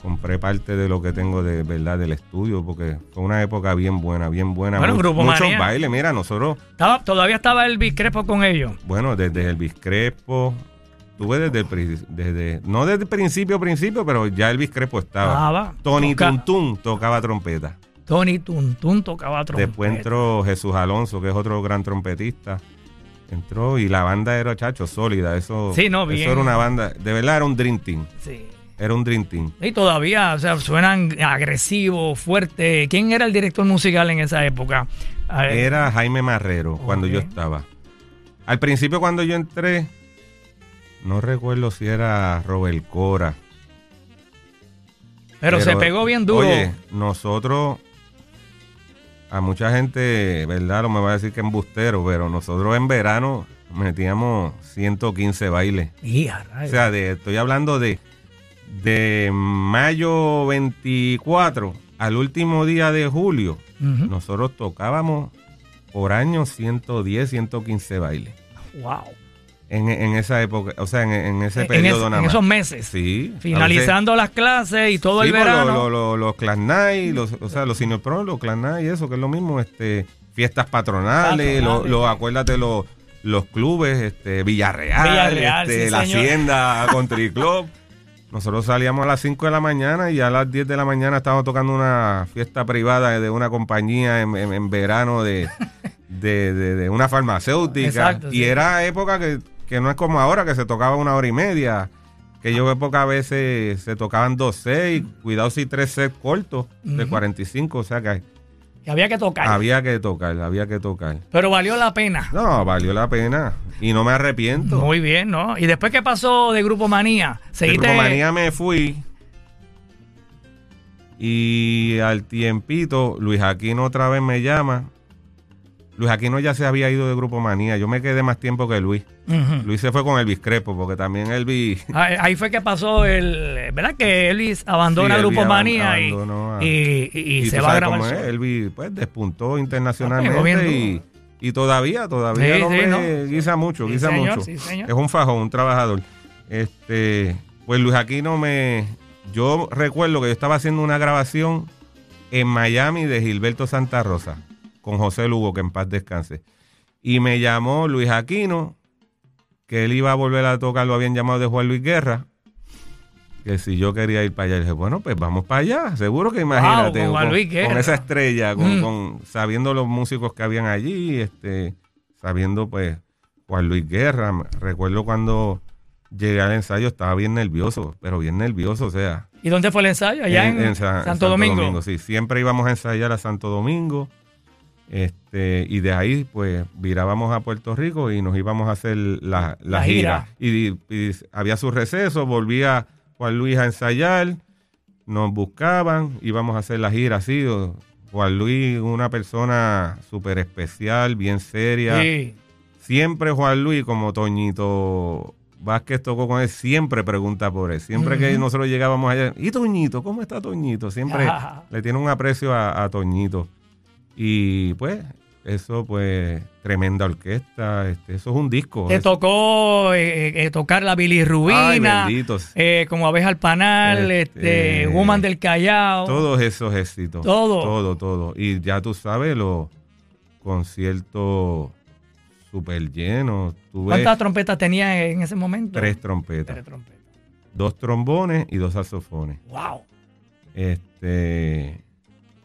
compré parte de lo que tengo de verdad del estudio, porque fue una época bien buena, bien buena. Bueno, Mu- Grupo muchos bailes, mira, nosotros, Estaba, todavía estaba el Crespo con ellos. bueno, desde el Crespo, tuve desde el desde, no desde el principio, principio, pero ya el Crespo estaba. Estaba. Tony Toca- Tuntún tocaba trompeta. Tony Tuntún tocaba trompeta. Después entró Jesús Alonso, que es otro gran trompetista. Entró y la banda era, chacho, sólida. Eso, Sí, no, eso bien. era una banda, de verdad era un Dream Team. Sí. Era un Dream Team. Y todavía, o sea, suenan agresivos, fuertes. ¿Quién era el director musical en esa época? Era Jaime Marrero cuando yo estaba. Al principio cuando yo entré, no recuerdo si era Robert Cora. pero, se pegó bien duro. Oye, nosotros, a mucha gente, ¿verdad? Lo me va a decir que embustero, pero nosotros en verano metíamos 115 bailes. O sea, de, estoy hablando de, de mayo 24 al último día de julio. Nosotros tocábamos por año 110, 115 bailes. Wow. En, en esa época, o sea, en, en ese En, periodo nada en más. esos meses. Sí. Finalizando las clases y todo Sí, el verano. Los, los, los Class Night, los, o sea, los los Class Night eso, que es lo mismo, este, fiestas patronales, Patronales. los- acuérdate, los, los clubes, este, Villarreal, Villarreal, este, sí, la señor. Hacienda, Country Club. Nosotros salíamos a las 5 de la mañana y a las 10 de la mañana estábamos tocando una fiesta privada de una compañía en, en- en verano de, de, de- de una farmacéutica. Exacto, y sí. era época que, que no es como ahora, que se tocaba una hora y media. Que yo época a veces se tocaban dos seis, cuidado si tres sets cortos de Ujú. 45, o sea que Que había que tocar. había que tocar, había que tocar. Pero valió la pena. No, valió la pena y no me arrepiento. Muy bien, ¿no? Y después, ¿qué pasó de Grupo Manía? De Seguiste. Rumanía me fui y al tiempito Luis Aquino otra vez me llama. Luis Aquino ya se había ido de Grupo Manía. Yo me quedé más tiempo que Luis. Luis se fue con Elvis Crespo porque también Elvis... Ahí, ahí fue que pasó el. ¿Verdad? Que Elvis abandona Sí, Grupo Manía y, a- y- y- y y se va a grabar. Elvis pues despuntó Ah, bien internacionalmente y, todavía, todavía Sí, el sí, hombre ¿no? guisa mucho, guisa señor, mucho. Es un fajón, un trabajador. Este, pues Luis Aquino me yo recuerdo que yo estaba haciendo una grabación en Miami de Gilberto Santa Rosa con José Lugo, que en paz descanse. Y me llamó Luis Aquino, que él iba a volver a tocar, lo habían llamado de Juan Luis Guerra, que si yo quería ir para allá, dije, bueno, pues vamos para allá, seguro que imagínate, con Juan Luis Guerra. con esa estrella, con, Mm. con- sabiendo los músicos que habían allí, este, sabiendo pues Juan Luis Guerra, recuerdo cuando llegué al ensayo estaba bien nervioso, pero bien nervioso, o sea, ¿Y dónde fue el ensayo? Allá en, Sa- Santo, Domingo. Sí, siempre íbamos a ensayar a Santo Domingo. Este, y de ahí, pues, virábamos a Puerto Rico y nos íbamos a hacer la, la La gira. gira. Y, y había su receso, volvía Juan Luis a ensayar, nos buscaban, íbamos a hacer la gira así. o- Juan Luis, una persona súper especial, bien seria. Sí. Siempre Juan Luis, como Toñito Vázquez tocó con él, siempre pregunta por él. Siempre que nosotros llegábamos allá, ¿y Toñito? ¿Cómo está Toñito? Siempre le tiene un aprecio a, a Toñito. Y pues, eso pues, tremenda orquesta, este, eso es un disco. Te eso- tocó eh, eh, tocar la bilirrubina, eh, como abeja al panal, Este, este, Woman del Callao. Todos esos éxitos. Todo. Todo, todo. Y ya tú sabes, los conciertos súper llenos. ¿Cuántas trompetas tenía en ese momento? tres trompetas. Tres trompetas. dos trombones y dos saxofones. Wow. Este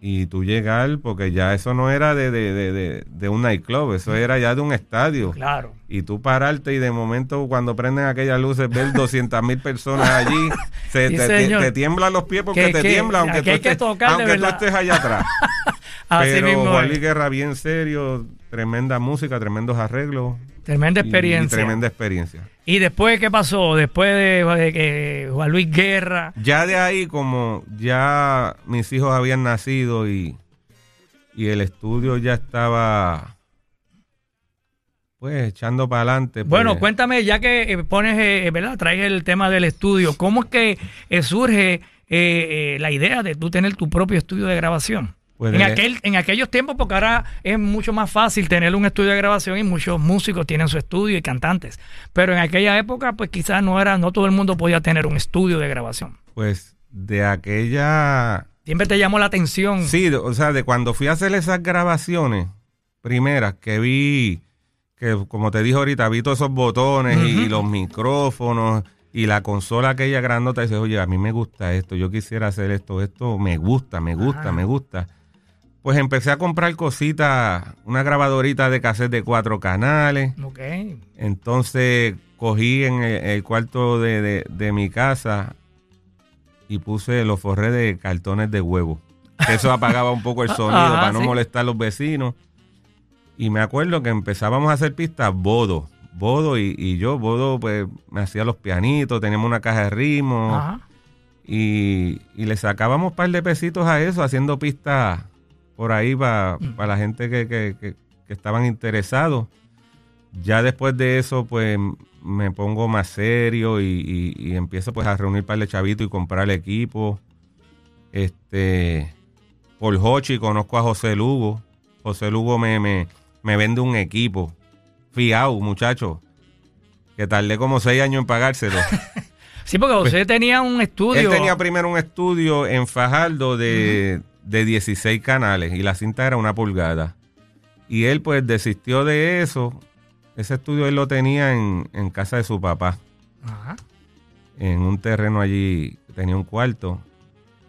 y tú llegar, porque ya eso no era de, de, de, de, de un nightclub, eso era ya de un estadio. Claro. Y tú pararte y de momento cuando prenden aquellas luces ver 200 mil personas allí, se Sí, te, te- te tiemblan los pies porque Que- te que tiembla, aunque, tú estés, aunque tú estés allá atrás. Así Pero mismo. Juan es. Luis Guerra bien serio, tremenda música, tremendos arreglos. Tremenda experiencia. Y, tremenda experiencia. ¿Y después qué pasó? Después de, que Juan Luis Guerra. Ya de ahí, como ya mis hijos habían nacido y, y el estudio ya estaba pues echando para adelante. pues, Bueno, cuéntame, ya que eh, pones, eh, ¿verdad? Traes el tema del estudio, ¿cómo es que eh, surge eh, eh, la idea de tú tener tu propio estudio de grabación? Pues en, aquel, en aquellos tiempos, porque ahora es mucho más fácil tener un estudio de grabación y muchos músicos tienen su estudio y cantantes. Pero en aquella época, pues quizás no era, no todo el mundo podía tener un estudio de grabación. Pues de aquella... Siempre te llamó la atención. Sí, o sea, de cuando fui a hacer esas grabaciones primeras que vi, que como te dije ahorita, vi todos esos botones y, los micrófonos y la consola aquella grandota y dices, oye, a mí me gusta esto, yo quisiera hacer esto, esto me gusta, me gusta, Ajá. me gusta. Pues empecé a comprar cositas, una grabadorita de cassette de cuatro canales. Ok. Entonces cogí en el, el cuarto de, de- de mi casa y puse los forré de cartones de huevo. Eso apagaba un poco el sonido Ajá, para no sí. molestar a los vecinos. Y me acuerdo que empezábamos a hacer pistas bodo. Bodo y, y yo, Bodo, pues me hacía los pianitos, teníamos una caja de ritmo. Ajá. Y, y le sacábamos un par de pesitos a eso, haciendo pistas por ahí para la gente que, que- que- que estaban interesados. Ya después de eso, pues me pongo más serio y, y- y empiezo pues a reunir par de chavitos y comprar equipo. Este, por Hochi conozco a José Lugo. José Lugo me, me, me vende un equipo. Fiao, muchacho. Que tardé como seis años en pagárselo. Sí, porque José tenía un estudio. Él tenía primero un estudio en Fajardo de, de 16 canales y la cinta era una pulgada. Y él pues desistió de eso. Ese estudio él lo tenía en, en casa de su papá, Ajá. en un terreno allí, tenía un cuarto.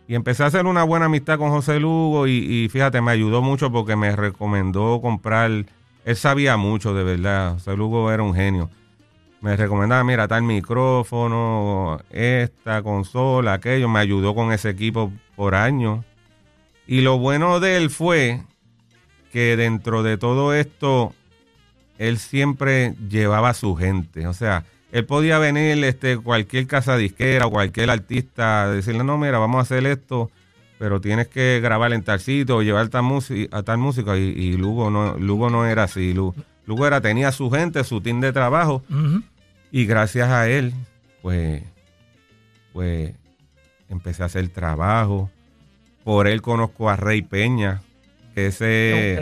Y empecé a hacer una buena amistad con José Lugo y, y fíjate, me ayudó mucho porque me recomendó comprar, él sabía mucho de verdad, José Lugo era un genio. Me recomendaba, mira, tal micrófono, esta consola, aquello, me ayudó con ese equipo por años. Y lo bueno de él fue que dentro de todo esto, él siempre llevaba a su gente. O sea, él podía venir este, cualquier casa disquera o cualquier artista, a decirle, no, mira, vamos a hacer esto, pero tienes que grabar en tal sitio o llevar tal a tal música. Y, y Lugo, no, Lugo no era así. Lugo, Lugo era, tenía su gente, su team de trabajo. Y gracias a él, pues, pues empecé a hacer trabajo. Por él conozco a Rey Peña, que ese,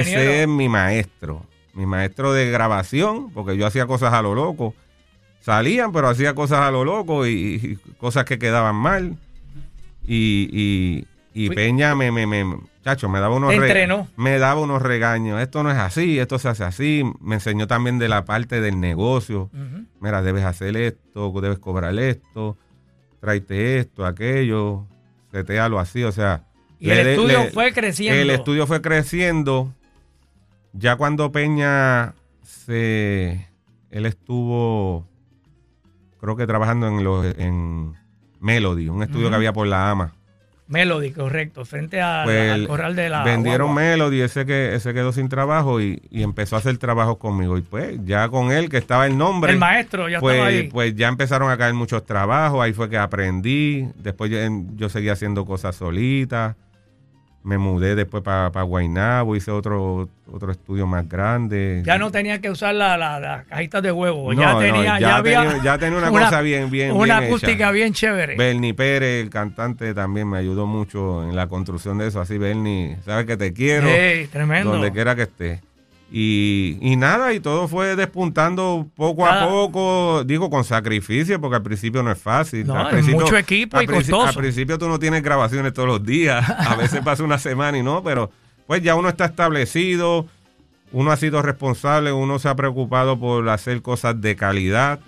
ese es mi maestro. Mi maestro de grabación, porque yo hacía cosas a lo loco. Salían, pero hacía cosas a lo loco y, y cosas que quedaban mal. Y, y, y Peña me, me, me, chacho, me daba unos Te re- entrenó. me daba unos regaños. Esto no es así, esto se hace así. Me enseñó también de la parte del negocio. Mira, debes hacer esto, debes cobrar esto, tráete esto, aquello, setealo así, o sea. Y el estudio le- fue creciendo. El estudio fue creciendo. Ya cuando Peña se. Él estuvo, creo que trabajando en, los, en Melody, un estudio que había por la AMA. Melody, correcto, frente a- Pues, al corral de la. vendieron guagua. Melody, ese que ese quedó sin trabajo y, y empezó a hacer trabajo conmigo. Y pues ya con él, que estaba el nombre. El maestro ya pues, estaba ahí. pues ya empezaron a caer muchos trabajos, ahí fue que aprendí, después yo, yo seguía haciendo cosas solitas, me mudé después para pa Guaynabo, hice otro, otro estudio más grande. ya no tenía que usar la- la- las cajitas de huevo. No, ya no, tenía, ya ya, había tenía- ya tenía una cosa bien, bien, Una bien acústica hecha. bien chévere. Bernie Pérez, el cantante, también me ayudó mucho en la construcción de eso, así Bernie, sabes que te quiero, Ey, tremendo. donde quiera que esté. Y, y nada, y todo fue despuntando poco a poco, digo con sacrificio, porque al principio no es fácil. No, Al es principio- mucho equipo al y costoso. Al principio tú no tienes grabaciones todos los días, a veces pasa una semana y no, pero pues ya uno está establecido, uno ha sido responsable, uno se ha preocupado por hacer cosas de calidad.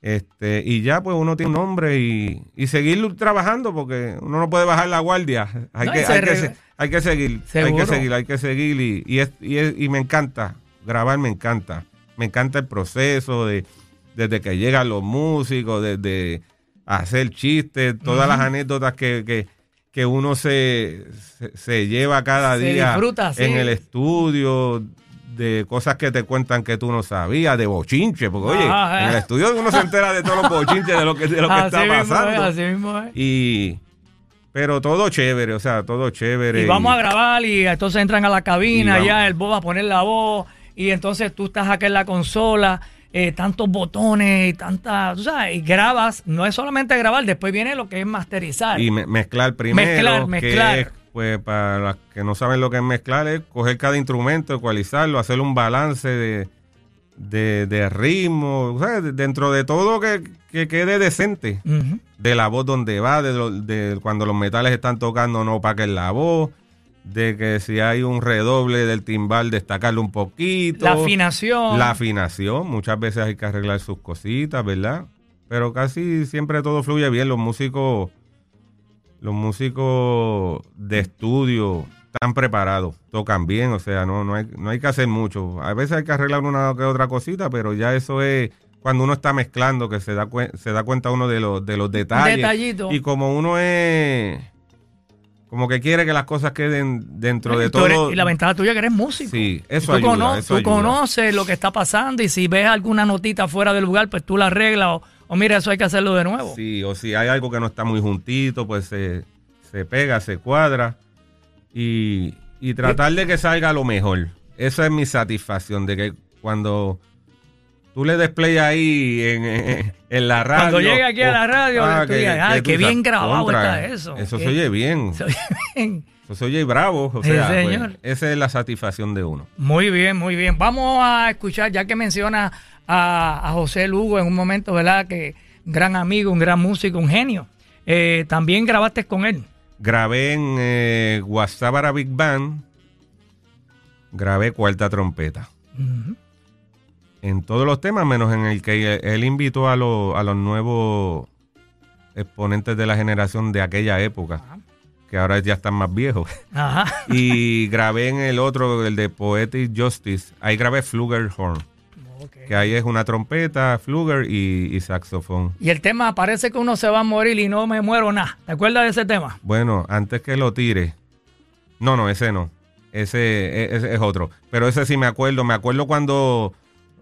Este, y ya pues uno tiene un nombre y, y seguir trabajando porque uno no puede bajar la guardia. Hay, No, que, hay, que, re- hay que seguir, hay que seguir, hay que seguir y, y, es- y es- y me encanta, grabar me encanta. Me encanta el proceso de desde que llegan los músicos, desde hacer chistes, todas las anécdotas que, que, que uno se, se, se lleva cada Se día disfruta, sí. en el estudio, de cosas que te cuentan que tú no sabías, de bochinche, porque oye, Ajá. en el estudio uno se entera de todos los bochinches de lo que, de lo que Así está mismo es, pasando. así mismo es. Y pero todo chévere, o sea, todo chévere. Y vamos a grabar y entonces entran a la cabina, ya el Bob va a poner la voz y entonces tú estás acá en la consola, eh, tantos botones y tantas, tú sabes, y grabas, no es solamente grabar, después viene lo que es masterizar. y me- mezclar primero. Mezclar, que mezclar. es, pues para las que no saben lo que es mezclar, es coger cada instrumento, ecualizarlo, hacer un balance de, de, de ritmo, o sea, de- dentro de todo que, que quede decente. De la voz donde va, de, lo- de cuando los metales están tocando, no opaquen la voz. De que si hay un redoble del timbal, destacarlo un poquito. La afinación. La afinación, muchas veces hay que arreglar sus cositas, ¿verdad? Pero casi siempre todo fluye bien. Los músicos, los músicos de estudio están preparados, tocan bien, o sea, no, no, hay, no hay que hacer mucho. A veces hay que arreglar una que otra cosita, pero ya eso es cuando uno está mezclando, que se da, se da cuenta uno de los, de los detalles. Detallito. Y como uno es, como que quiere que las cosas queden dentro de eres- todo. y la ventaja tuya es que eres músico. Sí, eso tú ayuda, cono- eso tú ayuda. conoces lo que está pasando y si ves alguna notita fuera del lugar, pues tú la arreglas o, o mira, eso hay que hacerlo de nuevo. Sí, o si hay algo que no está muy juntito, pues se, se pega, se cuadra y, y tratar de que salga lo mejor. Esa es mi satisfacción, de que cuando tú le des play ahí en, en- la radio. Cuando llegue aquí a la radio, tú digas, "Ay, tú qué bien grabado está eso". Eso Qué- se oye bien, Se oye bien. eso se oye bravo. O Sí, sea, pues, señor. esa es la satisfacción de uno. Muy bien, muy bien. Vamos a escuchar, ya que menciona a, a José Lugo en un momento, ¿verdad? Que gran amigo, un gran músico, un genio. Eh, también grabaste con él. Grabé en eh, Guasábara Big Band, grabé cuarta trompeta. En todos los temas, menos en el que él invitó a, los- a los nuevos exponentes de la generación de aquella época, que ahora ya están más viejos. Y grabé en el otro, el de Poetic Justice, ahí grabé Flugelhorn, Que ahí es una trompeta, fluger y, y saxofón. Y el tema parece que uno se va a morir y no me muero nada. ¿Te acuerdas de ese tema? Bueno, antes que lo tire, no, no, ese no, ese, e- ese es otro, pero ese sí me acuerdo, me acuerdo cuando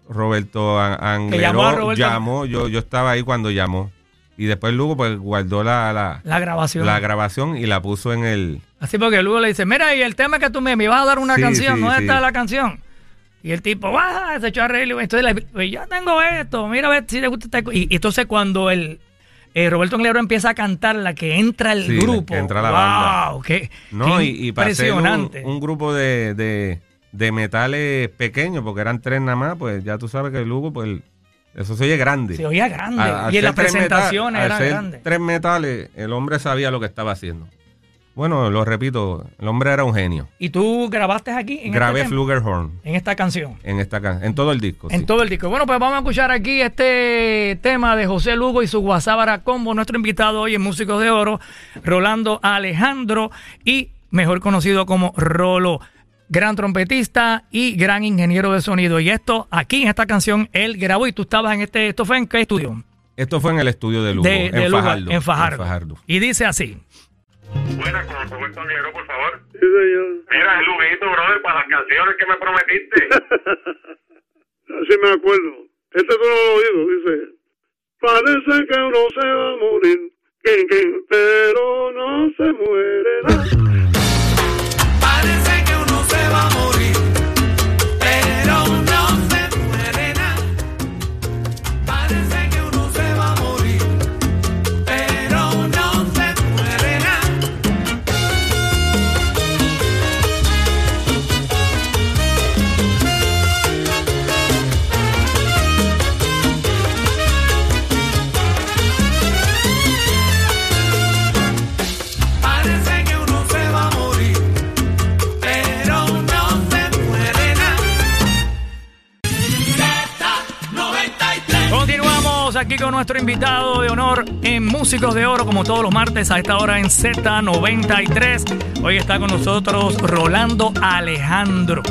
Roberto Angleró llamó a Roberto. llamó, yo, yo estaba ahí cuando llamó. Y después luego pues guardó la, la, La grabación. la grabación y la puso en el... Así porque luego le dice, mira, y el tema que tú me, me ibas a dar una Sí, canción, sí, ¿dónde sí. está la canción? Y el tipo, ¡ah! Se echó a reír. y Entonces, le, yo tengo esto, mira a ver si le gusta esta co-". Y, y entonces cuando el eh, Roberto Anglero empieza a cantar la que entra el Sí, grupo. entra la banda. ¡Wow! Qué, No, qué y, y para un, un grupo de, de, de metales pequeños, porque eran tres nada más, pues ya tú sabes que luego pues eso se oye grande. Se oía grande. A- y en las presentaciones al era ser grande. tres metales, el hombre sabía lo que estaba haciendo. Bueno, lo repito, el hombre era un genio. Y tú grabaste aquí en, Grabé este tema? Flugelhorn en esta canción. en esta can- en todo el disco. En sí. todo el disco. Bueno, pues vamos a escuchar aquí este tema de José Lugo y su Guasábara Combo. Nuestro invitado hoy en Músicos de Oro, Rolando Alejandro y mejor conocido como Rolo. Gran trompetista y gran ingeniero de sonido. Y esto, aquí en esta canción, él grabó y tú estabas en este. ¿Esto fue en qué estudio? Esto fue en el estudio de Lugo, de, en, de Lugo, Fajardo, en Fajardo. en Fajardo. Y dice así. Buenas, con Roberto Anglero, por favor. Sí, señor. Mira, el Luguito, brother, para las canciones que me prometiste. Así me acuerdo. Este tú lo oído, dice. Parece que uno se va a morir, quin, quin, pero no se muere. Parece que uno se va a morir, invitado de honor en Músicos de Oro, como todos los martes a esta hora en Z93. Hoy está con nosotros Rolando Alejandro,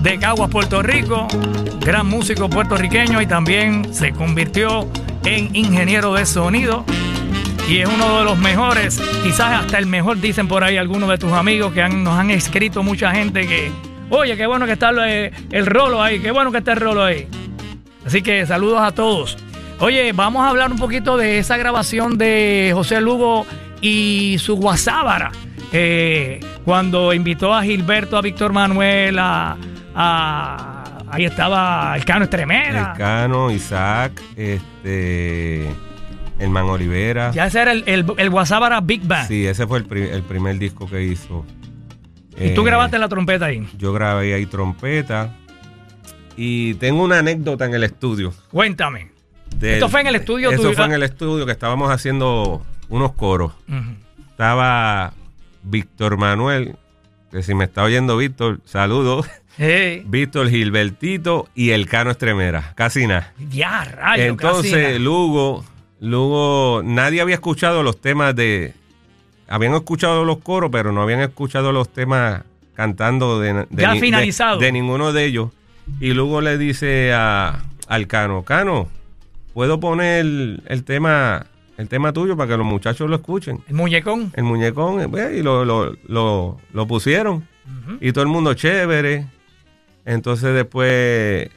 de Caguas, Puerto Rico, gran músico puertorriqueño y también se convirtió en ingeniero de sonido. Y es uno de los mejores, quizás hasta el mejor, dicen por ahí algunos de tus amigos que nos han escrito mucha gente que, oye, qué bueno que está el, el rolo ahí, qué bueno que está el rolo ahí. Así que saludos a todos. Oye, vamos a hablar un poquito de esa grabación de José Lugo y su guasábara. eh, cuando invitó a Gilberto, a Víctor Manuel, a, a- ahí estaba el Cano Estremera. El Cano, Isaac, este, el Man Olivera. Ya ese era el, el, el guasábara Big Band. Sí, ese fue el, pri- el primer disco que hizo. Y tú Eh, grabaste la trompeta ahí. Yo grabé ahí trompeta. Y tengo una anécdota en el estudio. Cuéntame. Del- Esto fue en el estudio Eso fue en el estudio que estábamos haciendo unos coros. Estaba Víctor Manuel, que si me está oyendo Víctor, saludos. Hey, Víctor Gilbertito y el Cano Estremera. Casi nada. ya, rayo. Entonces, casi nada. Lugo, Lugo, nadie había escuchado los temas de. Habían escuchado los coros, pero no habían escuchado los temas cantando de, de Ya ni- de- finalizado. de ninguno de ellos. Y Lugo le dice a, al Cano, Cano, puedo poner el tema, el tema tuyo para que los muchachos lo escuchen. El muñecón. El muñecón, eh, y lo, lo, lo, lo pusieron. Y todo el mundo chévere. Entonces después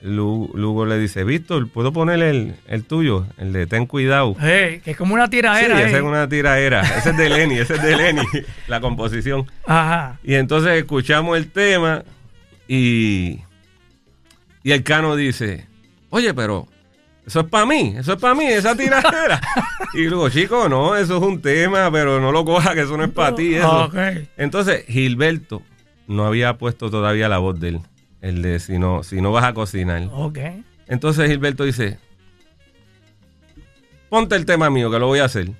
Lu- Lugo le dice, Víctor, ¿puedo poner el, el tuyo? El de Ten Cuidado. Hey, que es como una Sí, tiradera. esa eh. es una tiraera. Ese es de Lenny, ese es de Lenny, la composición. Ajá. Y entonces escuchamos el tema y, y el cano dice, oye, pero eso es para mí, eso es para mí, esa tiradera. y luego, chico, no, eso es un tema, pero no lo coja, que eso no es para ti. Eso. Entonces, Gilberto no había puesto todavía la voz de él, el de si no, si no vas a cocinar. Ok. Entonces Gilberto dice, ponte el tema mío, que lo voy a hacer.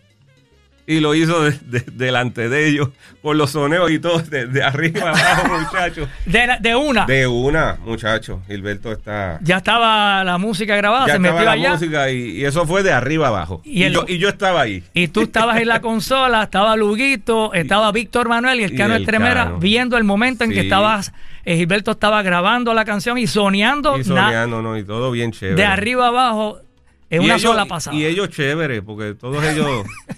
Y lo hizo de- de- delante de ellos, por los soneos y todo, de, de arriba abajo, muchachos. De, la- de una. De una, muchachos. Gilberto está... Ya estaba la música grabada, Ya se estaba metió la allá. música y, y eso fue de arriba abajo. Y Y, el- yo, y yo estaba ahí. Y tú estabas en la consola, estaba Luguito, estaba Víctor Manuel y el Cano Estremera viendo el momento en que estabas, eh, Gilberto estaba grabando la canción y soñando Y soñando, ¿no? Y todo bien chévere. de arriba abajo en una ellos- sola pasada. Y ellos chévere, porque todos ellos...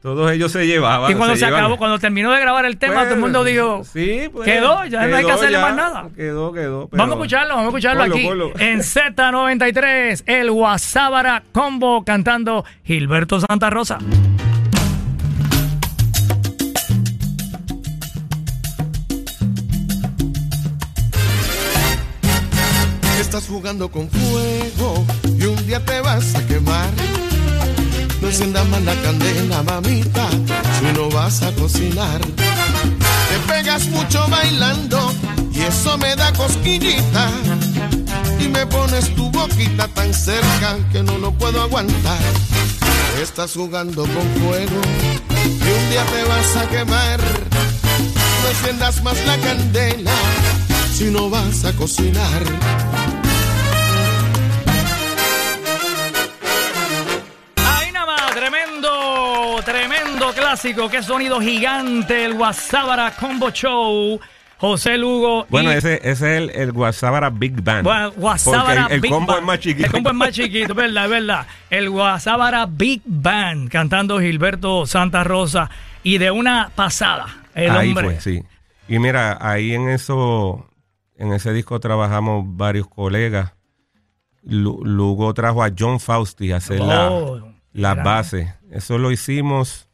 todos ellos se llevaban. Y cuando se, acabó, cuando terminó de grabar el tema, Pues, todo el mundo dijo, sí, pues, quedó, ya no hay que hacerle ya, más nada. Quedó, quedó. pero- vamos a escucharlo, vamos a escucharlo Ponlo, aquí ponlo. en Z93, el Guasábara Combo cantando Gilberto Santa Rosa. Estás jugando con fuego y un día te vas a quemar. No enciendas más la candela, mamita, si no vas a cocinar. Te pegas mucho bailando y eso me da cosquillita. Y me pones tu boquita tan cerca que no lo puedo aguantar. Estás jugando con fuego y un día te vas a quemar. No enciendas más la candela si no vas a cocinar. Tremendo clásico. Qué sonido gigante, el Guasábara Combo Show. José Lugo. Bueno, y- ese, ese es el, el Guasábara Big Band. Bueno, Guasábara el, el Big combo Band. es más chiquito. El combo es más chiquito, verdad, es verdad. El Guasábara Big Band cantando Gilberto Santa Rosa y de una pasada. El ahí hombre. fue, sí. Y mira, ahí en eso, en ese disco trabajamos varios colegas. Lu- Lugo trajo a John Fausti a hacer la- Oh, las bases. Eso lo hicimos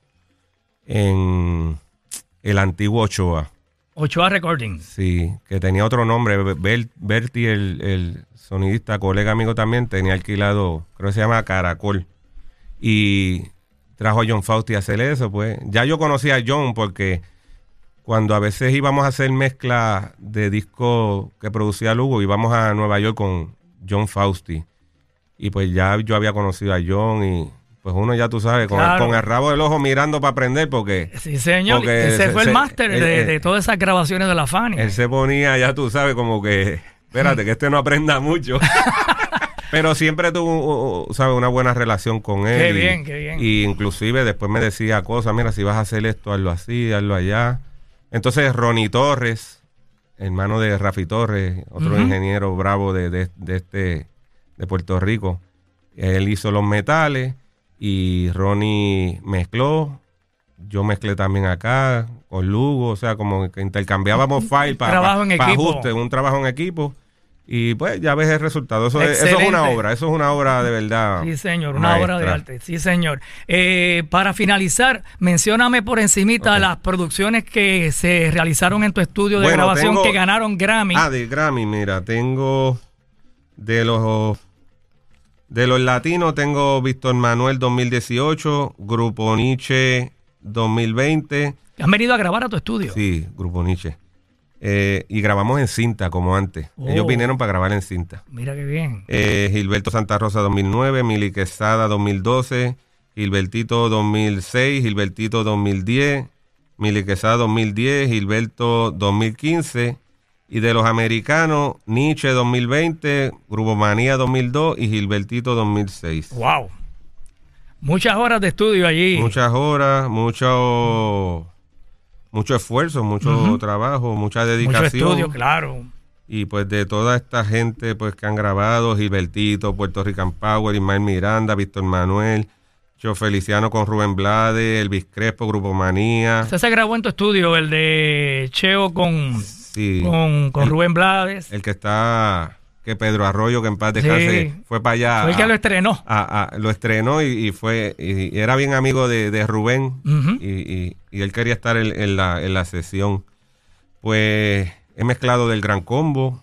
en el antiguo Ochoa. Ochoa Recordings. Sí, que tenía otro nombre. Bel- Berti, el, el sonidista, colega amigo también, tenía alquilado, creo que se llama Caracol. Y trajo a John Fausti a hacer eso, pues. Ya yo conocía a John porque cuando a veces íbamos a hacer mezcla de discos que producía Lugo, íbamos a Nueva York con John Fausti. Y pues ya yo había conocido a John y pues uno ya tú sabes, con, Claro. con el rabo del ojo mirando para aprender porque... Sí, señor. Porque Ese se- fue el máster de, todas esas grabaciones de la Fania. Él se ponía, ya tú sabes, como que, espérate, que este no aprenda mucho. Pero siempre tuvo, ¿sabes? Una buena relación con él. Qué y- bien, qué bien. Y inclusive después me decía cosas, mira, si vas a hacer esto, hazlo así, hazlo allá. Entonces, Ronnie Torres, hermano de Rafi Torres, otro ingeniero bravo de, de, de este, de Puerto Rico, él hizo los metales y Ronnie mezcló. Yo mezclé también acá con Lugo, o sea, como que intercambiábamos file para Trabajo en equipo. ajuste, un trabajo en equipo. Y pues ya ves el resultado. Eso, es, eso es una obra, eso es una obra de verdad. Sí, señor, una obra de arte. Sí, señor. Eh, para finalizar, mencióname por encimita las producciones que se realizaron en tu estudio de Bueno, grabación tengo- que ganaron Grammy. Ah, de Grammy, mira, tengo de los de los latinos tengo Víctor Manuel 2018, Grupo Nietzsche 2020, Han venido a grabar a tu estudio. sí, Grupo Nietzsche. Eh, y grabamos en cinta como antes. Oh. Ellos vinieron para grabar en cinta. Mira qué bien. Eh, Gilberto Santa Rosa 2009, Mili Quesada 2012, Gilbertito 2006, Gilbertito 2010, Mili Quesada 2010, Gilberto 2015 y de los americanos Nietzsche 2020, Grupo Manía 2002 y Gilbertito 2006. Wow. Muchas horas de estudio allí. Muchas horas, mucho mucho esfuerzo, mucho trabajo, mucha Mucho dedicación. estudio, claro. Y pues de toda esta gente pues que han grabado, Gilbertito, Puerto Rican Power, Ismael Miranda, Víctor Manuel, Cho Feliciano con Rubén Blade, Elvis Crespo, Grupo Manía. Usted se grabó en tu estudio, el de Cheo con, Sí. con, con El- Rubén Blades. El que está, que Pedro Arroyo, que en paz descanse, Sí. fue para allá. Fue el que lo estrenó. a- a- lo estrenó y, y fue y, y era bien amigo de, de Rubén y, y- y él quería estar en, en la, en la sesión. Pues he mezclado del Gran Combo,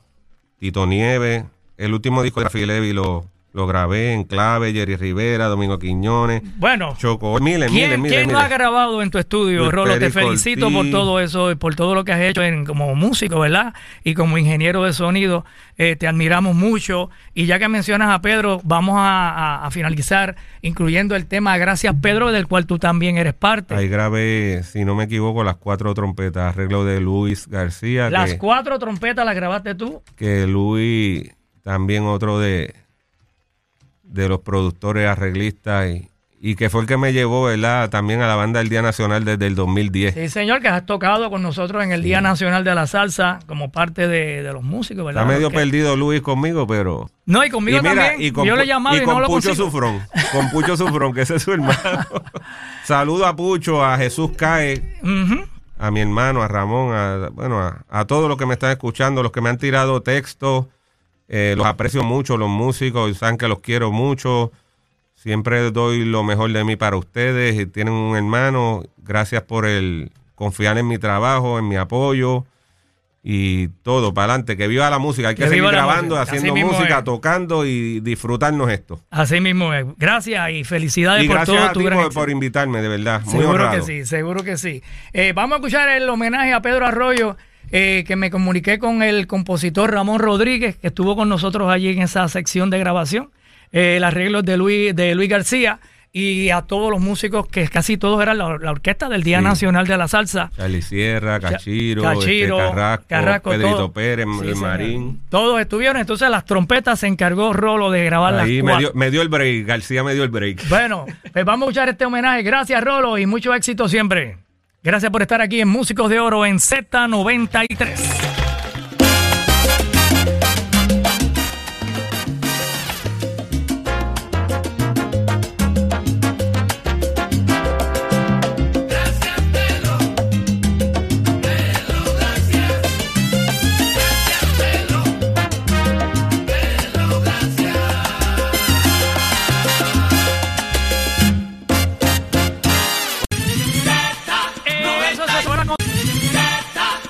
Tito Nieves, el último disco de Rafi Levy lo, lo grabé en clave, Jerry Rivera, Domingo Quiñones, Bueno, Choco, miles, ¿quién, miles, miles, quién lo ha miles. grabado en tu estudio, Luis Rolo? Te felicito por todo eso, y por todo lo que has hecho en, como músico, ¿verdad? Y como ingeniero de sonido, eh, te admiramos mucho. Y ya que mencionas a Pedro, vamos a, a- a finalizar incluyendo el tema Gracias Pedro, del cual tú también eres parte. Ahí grabé, si no me equivoco, las cuatro trompetas, arreglo de Luis García. Las que- cuatro trompetas las grabaste tú. que Luis, también otro de, de los productores arreglistas y, y que fue el que me llevó, ¿verdad? También a la banda del Día Nacional desde el 2010. Sí, señor, que has tocado con nosotros en el Día Nacional de la Salsa como parte de, de los músicos, ¿verdad? Está medio Porque- perdido Luis conmigo, pero... No, y conmigo y mira, también. y con, Yo le llamaba y, y con no lo Pucho consigo. Sufrón, con Pucho Sufrón, que ese es su hermano. Saludo a Pucho, a Jesús Cae, a mi hermano, a Ramón, a, bueno, a, a todos los que me están escuchando, los que me han tirado textos, eh, los aprecio mucho, los músicos, saben que los quiero mucho. Siempre doy lo mejor de mí para ustedes. Tienen un hermano. Gracias por el confiar en mi trabajo, en mi apoyo y todo para adelante. Que viva la música. Hay que, Que seguir grabando, música. haciendo música, es. tocando y disfrutarnos esto. Así mismo es. Gracias y felicidades Y por gracias todo a tu ti gran por, invitarme, de verdad. Muy Seguro honrado. que sí, seguro que sí. Eh, vamos a escuchar el homenaje a Pedro Arroyo, eh, que me comuniqué con el compositor Ramón Rodríguez, que estuvo con nosotros allí en esa sección de grabación. Eh, el arreglo de Luis, de Luis García y a todos los músicos, que casi todos eran la, la orquesta del Día Sí. Nacional de la Salsa. Charlie Sierra, Cachiro, Cachiro, este, Carrasco, Carrasco, Pedrito todo. Pérez, Sí, el señor. Marín. Todos estuvieron, entonces las trompetas se encargó Rolo de grabar Ahí las me dio, me dio el break, García me dio el break. Bueno, pues vamos a escuchar este homenaje. Gracias, Rolo, y mucho éxito siempre. Gracias por estar aquí en Músicos de Oro en Z93.